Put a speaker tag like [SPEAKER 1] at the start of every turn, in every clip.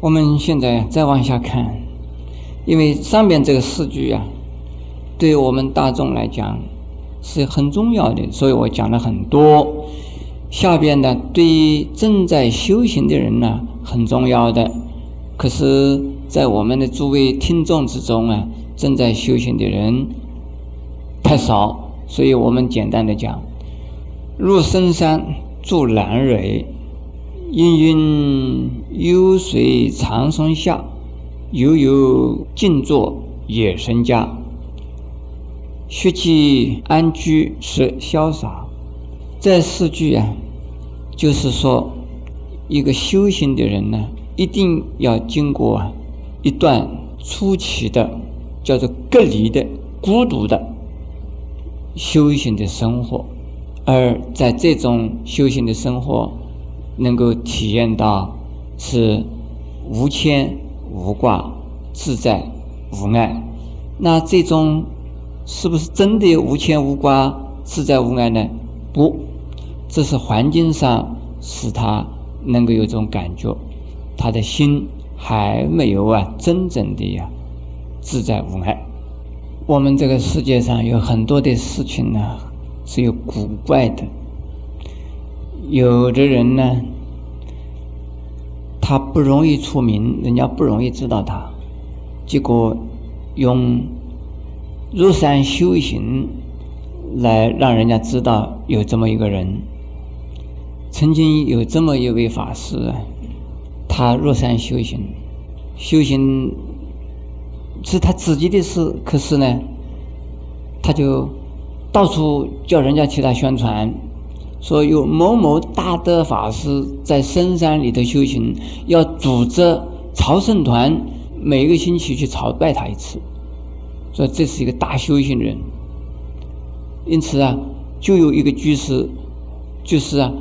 [SPEAKER 1] 我们现在再往下看，因为上面这个四句啊，对我们大众来讲是很重要的，所以我讲了很多。下边呢，对于正在修行的人呢，很重要的。可是，在我们的诸位听众之中啊，正在修行的人太少，所以我们简单的讲：入深山住兰蕊，氤氲幽水长松下，悠悠静坐野生家。学其安居是潇洒。这四句啊，就是说，一个修行的人呢，一定要经过啊一段初期的叫做隔离的孤独的修行的生活，而在这种修行的生活，能够体验到是无牵无挂、自在无碍。那这种是不是真的无牵无挂、自在无碍呢？不。这是环境上使他能够有这种感觉，他的心还没有啊真正的呀自在无碍。我们这个世界上有很多的事情呢是有古怪的，有的人呢他不容易出名，人家不容易知道他，结果用入山修行来让人家知道有这么一个人。曾经有这么一位法师，他入山修行，修行是他自己的事，可是呢，他就到处叫人家替他宣传，说有某某大德法师在深山里头修行，要组织朝圣团，每个星期去朝拜他一次，说这是一个大修行人。因此啊，就有一个居士，就是啊。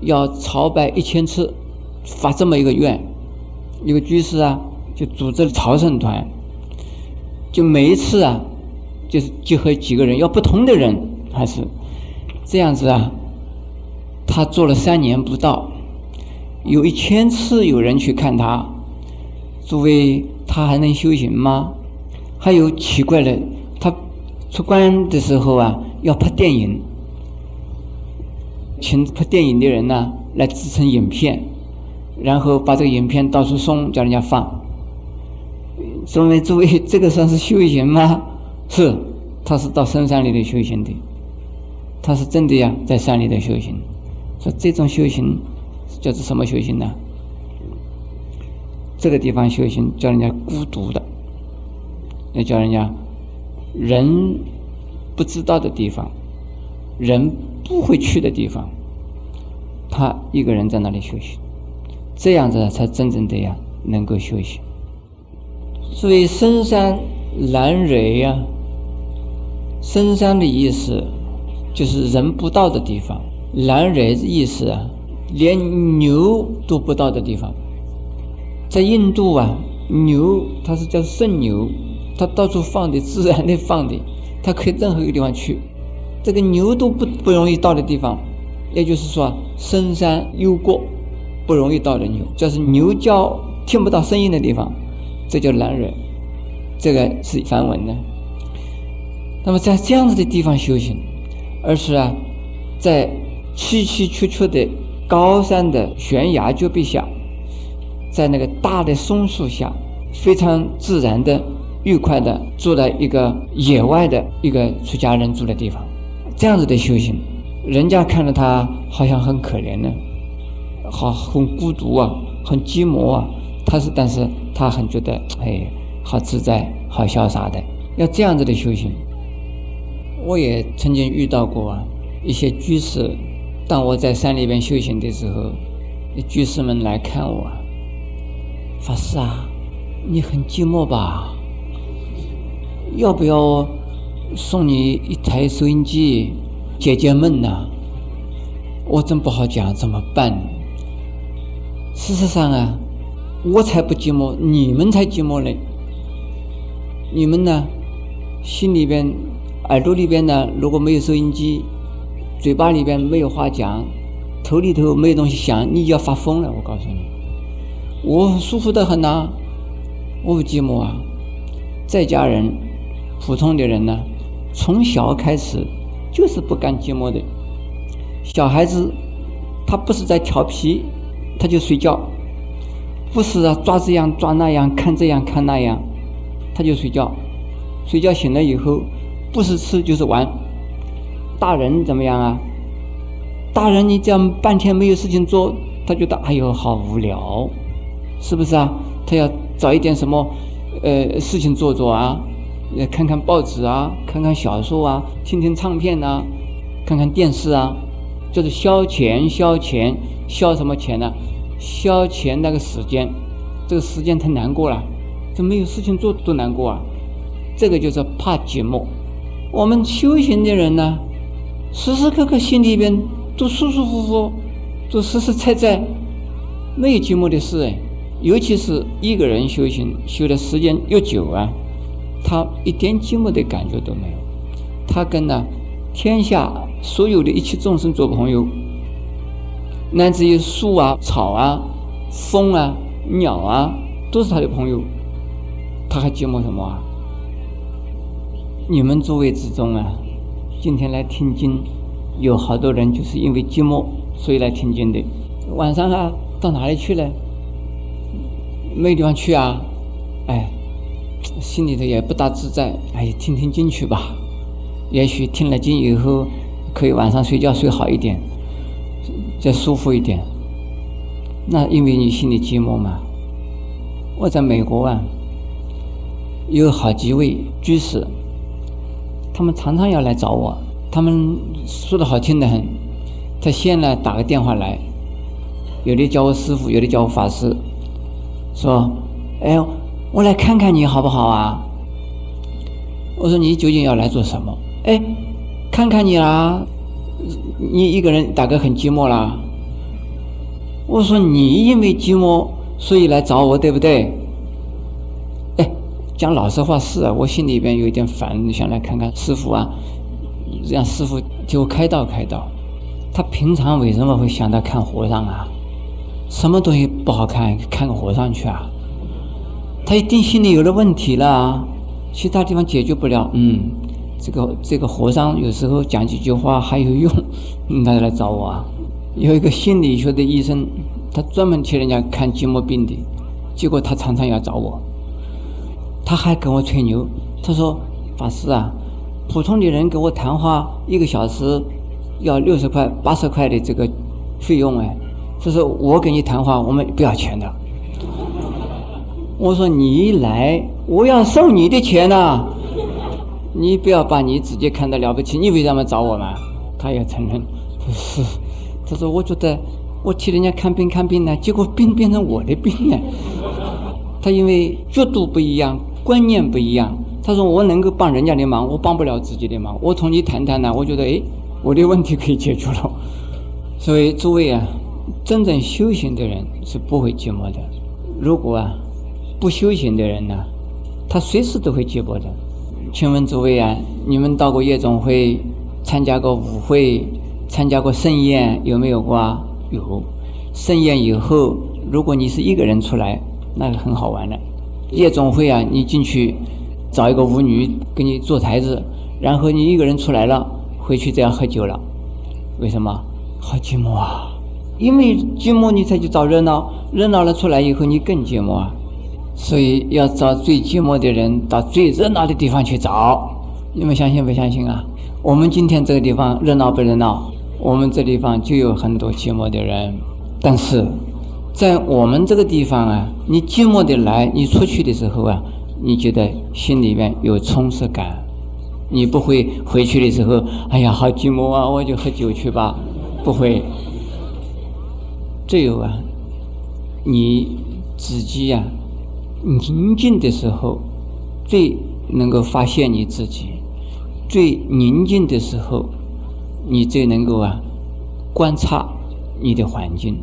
[SPEAKER 1] 要朝拜一千次，发这么一个愿，一个居士啊，就组织了朝圣团，就每一次啊，就是集合几个人，要不同的人，还是这样子啊。他做了三年不到，有一千次有人去看他，诸位，他还能修行吗？还有奇怪的，他出关的时候啊，要拍电影。请拍电影的人呢来制成影片，然后把这个影片到处送，叫人家放。说明诸位，这个算是修行吗？是，他是到深山里头修行的，他是真的呀，在山里头修行。说这种修行叫做什么修行呢？这个地方修行叫人家孤独的，要叫人家人不知道的地方，人。不会去的地方，他一个人在那里休息，这样子才真正的呀能够休息。所以深山难蕊呀，深山的意思就是人不到的地方，难蕊的意思啊，连牛都不到的地方。在印度啊，牛它是叫圣牛，它到处放的，自然的放的，它可以任何一个地方去。这个牛都不不容易到的地方，也就是说深山幽谷不容易到的牛，就是牛叫听不到声音的地方，这叫难忍。这个是梵文的。那么在这样子的地方修行，而是啊，在崎崎岖岖的高山的悬崖峭壁下，在那个大的松树下，非常自然的、愉快的住在一个野外的一个出家人住的地方。这样子的修行，人家看着他好像很可怜呢，好很孤独啊，很寂寞啊。他是，但是他很觉得，哎，好自在，好潇洒的。要这样子的修行，我也曾经遇到过啊，一些居士。当我在山里边修行的时候，居士们来看我，法师啊，你很寂寞吧？要不要？送你一台收音机，解解闷呐！我真不好讲怎么办。事实上啊，我才不寂寞，你们才寂寞嘞。你们呢，心里边、耳朵里边呢，如果没有收音机，嘴巴里边没有话讲，头里头没有东西想，你就要发疯了。我告诉你，我舒服的很呐，我不寂寞啊。在家人，普通的人呢，从小开始就是不甘寂寞的。小孩子，他不是在调皮，他就睡觉；不是啊抓这样抓那样，看这样看那样，他就睡觉。睡觉醒了以后，不是吃就是玩。大人怎么样啊？大人，你这样半天没有事情做，他觉得哎呦好无聊，是不是啊？他要找一点什么呃事情做做啊，看看报纸啊，看看小说啊，听听唱片啊，看看电视啊，就是消遣消遣消什么钱呢？消遣那个时间，这个时间太难过了，这没有事情做多难过啊！这个就是怕寂寞。我们修行的人呢？时时刻刻心里边都舒舒服服，都实实在在，没有寂寞的事哎。尤其是一个人修行，修的时间越久啊，他一点寂寞的感觉都没有。他跟呢天下所有的一切众生做朋友，乃至于树啊、草啊、风啊、鸟啊，都是他的朋友。他还寂寞什么啊？你们诸位之中啊。今天来听经，有好多人就是因为寂寞，所以来听经的。晚上啊，到哪里去呢？没地方去啊，哎，心里头也不大自在。哎，听听经去吧，也许听了经以后，可以晚上睡觉睡好一点，再舒服一点。那因为你心里寂寞嘛。我在美国啊，有好几位居士。他们常常要来找我，他们说的好听的很。他先呢打个电话来，有的叫我师傅，有的叫我法师，说：“哎，我来看看你好不好啊？”我说：“你究竟要来做什么？”哎，看看你啦，你一个人大概很寂寞啦。我说：“你因为寂寞，所以来找我，对不对？”讲老实话是啊，我心里边有一点烦，想来看看师傅啊，让师傅替我开导开导。他平常为什么会想到看和尚啊？什么东西不好看，看个和尚去啊？他一定心里有了问题了，其他地方解决不了。嗯，这个这个和尚有时候讲几句话还有用，他就来找我啊。有一个心理学的医生，他专门替人家看寂寞病的，结果他常常要找我。他还跟我吹牛，他说：“法师啊，普通的人跟我谈话一个小时要六十块、八十块的这个费用哎，他说我跟你谈话我们不要钱的。”我说：“你一来，我要收你的钱呐！你不要把你自己看得了不起，你为什么找我嘛？”他也承认，是，他说：“我觉得我替人家看病看病呢，结果病变成我的病了。他因为角度不一样。”观念不一样，他说我能够帮人家的忙，我帮不了自己的忙。我同你谈谈呢，我觉得哎，我的问题可以解决了。所以诸位啊，真正修行的人是不会寂寞的。如果啊，不修行的人呢，他随时都会寂寞的。请问诸位啊，你们到过夜总会，参加过舞会，参加过盛宴有没有过啊？有。盛宴以后，如果你是一个人出来，那是很好玩的。夜总会啊，你进去找一个舞女给你做台子，然后你一个人出来了，回去就要喝酒了。为什么？好寂寞啊！因为寂寞你才去找热闹，热闹了出来以后你更寂寞啊。所以要找最寂寞的人到最热闹的地方去找。你们相信不相信啊？我们今天这个地方热闹不热闹？我们这地方就有很多寂寞的人，但是。在我们这个地方啊，你寂寞的来，你出去的时候啊，你觉得心里面有充实感，你不会回去的时候，哎呀，好寂寞啊，我就喝酒去吧，不会。只有啊，你自己呀，宁静的时候，最能够发现你自己；最宁静的时候，你最能够啊，观察你的环境。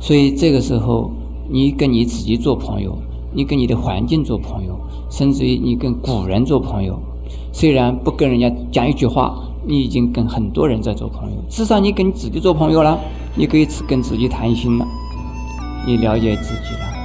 [SPEAKER 1] 所以这个时候，你跟你自己做朋友，你跟你的环境做朋友，甚至于你跟古人做朋友。虽然不跟人家讲一句话，你已经跟很多人在做朋友。至少你跟你自己做朋友了，你可以跟自己谈心了。你了解自己了。